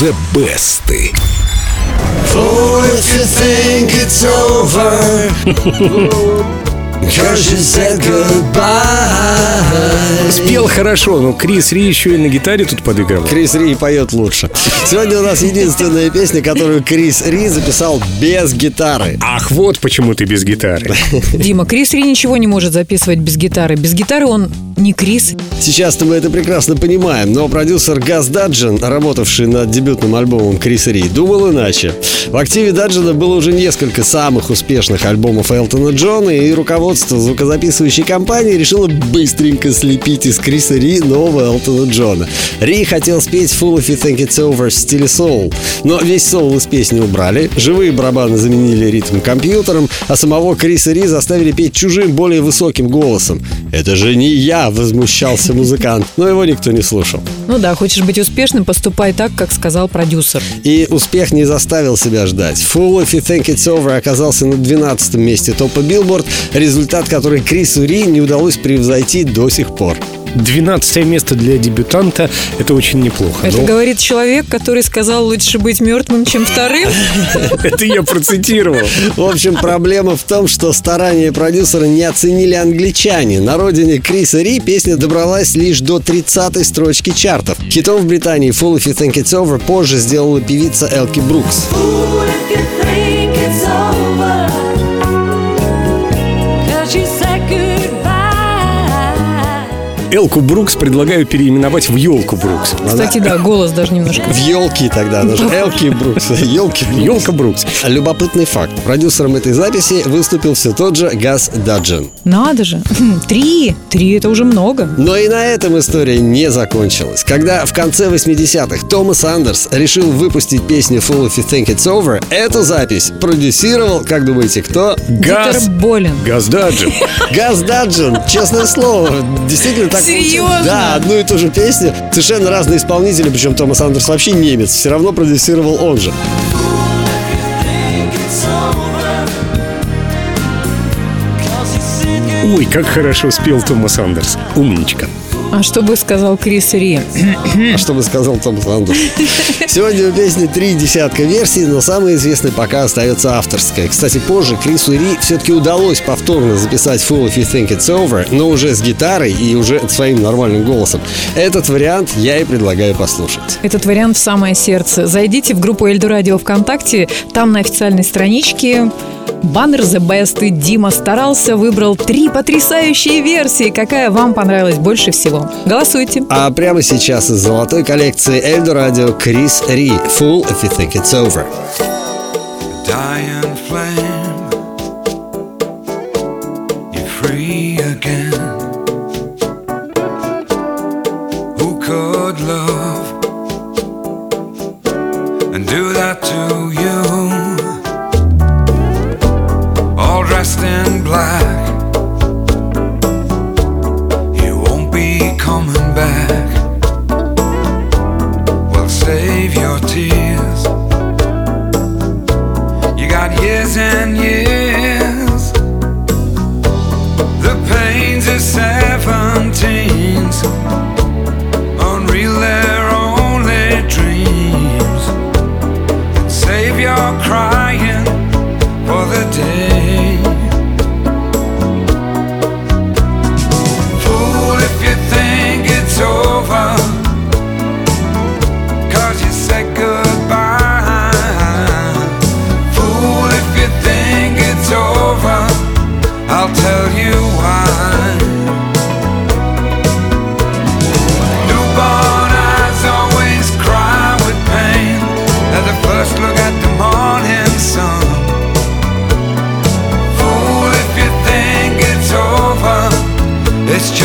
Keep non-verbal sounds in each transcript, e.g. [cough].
The Best. Oh, if you think it's over [laughs] Спел хорошо, но Крис Ри еще и на гитаре тут подыгрывал. Крис Ри поет лучше. Сегодня у нас единственная песня, которую Крис Ри записал без гитары. Ах, вот почему ты без гитары. [laughs] Дима, Крис Ри ничего не может записывать без гитары. Без гитары он не Крис. Сейчас-то мы это прекрасно понимаем, но продюсер Газ Даджин, работавший над дебютным альбомом Криса Ри, думал иначе. В активе Даджина было уже несколько самых успешных альбомов Элтона Джона, и руководство звукозаписывающей компании решило быстренько слепить из Криса Ри нового Элтона Джона. Ри хотел спеть Full If You Think It's Over в стиле соул, но весь соул из песни убрали, живые барабаны заменили ритм компьютером, а самого Криса Ри заставили петь чужим, более высоким голосом. «Это же не я!» — возмущался музыкант, но его никто не слушал. Ну да, хочешь быть успешным, поступай так, как сказал продюсер. И успех не заставил себя ждать. Full If You Think It's Over оказался на 12 месте топа Billboard, результат, который Крису Ри не удалось превзойти до сих пор. 12 место для дебютанта – это очень неплохо. Это Но говорит человек, который сказал, лучше быть мертвым, чем вторым. [laughs] это я процитировал. В общем, проблема в том, что старания продюсера не оценили англичане. На родине Криса Ри песня добралась лишь до 30-й строчки чартов. Хитом в Британии Full If You Think It's Over позже сделала певица Элки Брукс. Fool if you Элку Брукс предлагаю переименовать в Елку Брукс. Кстати, да, голос даже немножко. В елки тогда, даже [laughs] Элки Брукс. Елки Елка Брукс. Любопытный факт. Продюсером этой записи выступил все тот же Газ Даджин. Надо же. Три. Три это уже много. Но и на этом история не закончилась. Когда в конце 80-х Томас Андерс решил выпустить песню Full If You Think It's Over, эту запись продюсировал, как думаете, кто? Газ. Болин. Газдаджин. Газ Даджин, честное слово, действительно так Серьезно? Да, одну и ту же песню, совершенно разные исполнители, причем Томас Андерс вообще немец, все равно продюсировал он же. Ой, как хорошо спел Томас Андерс. Умничка. А что бы сказал Крис Ри? А что бы сказал Томас Андерс? Сегодня у песни три десятка версий, но самая известная пока остается авторская. Кстати, позже Крису Ри все-таки удалось повторно записать Full If You Think It's Over, но уже с гитарой и уже своим нормальным голосом. Этот вариант я и предлагаю послушать. Этот вариант в самое сердце. Зайдите в группу Эльду Радио ВКонтакте. Там на официальной страничке баннер The Best. И Дима старался, выбрал три потрясающие версии. Какая вам понравилась больше всего? Голосуйте. А прямо сейчас из золотой коллекции Эльдо Радио Крис Ри Full If You Think It's Over. dying flame. You're free again.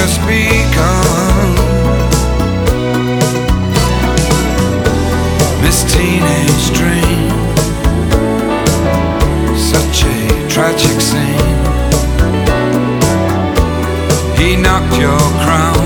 Just begun. Miss Teenage Dream. Such a tragic scene. He knocked your crown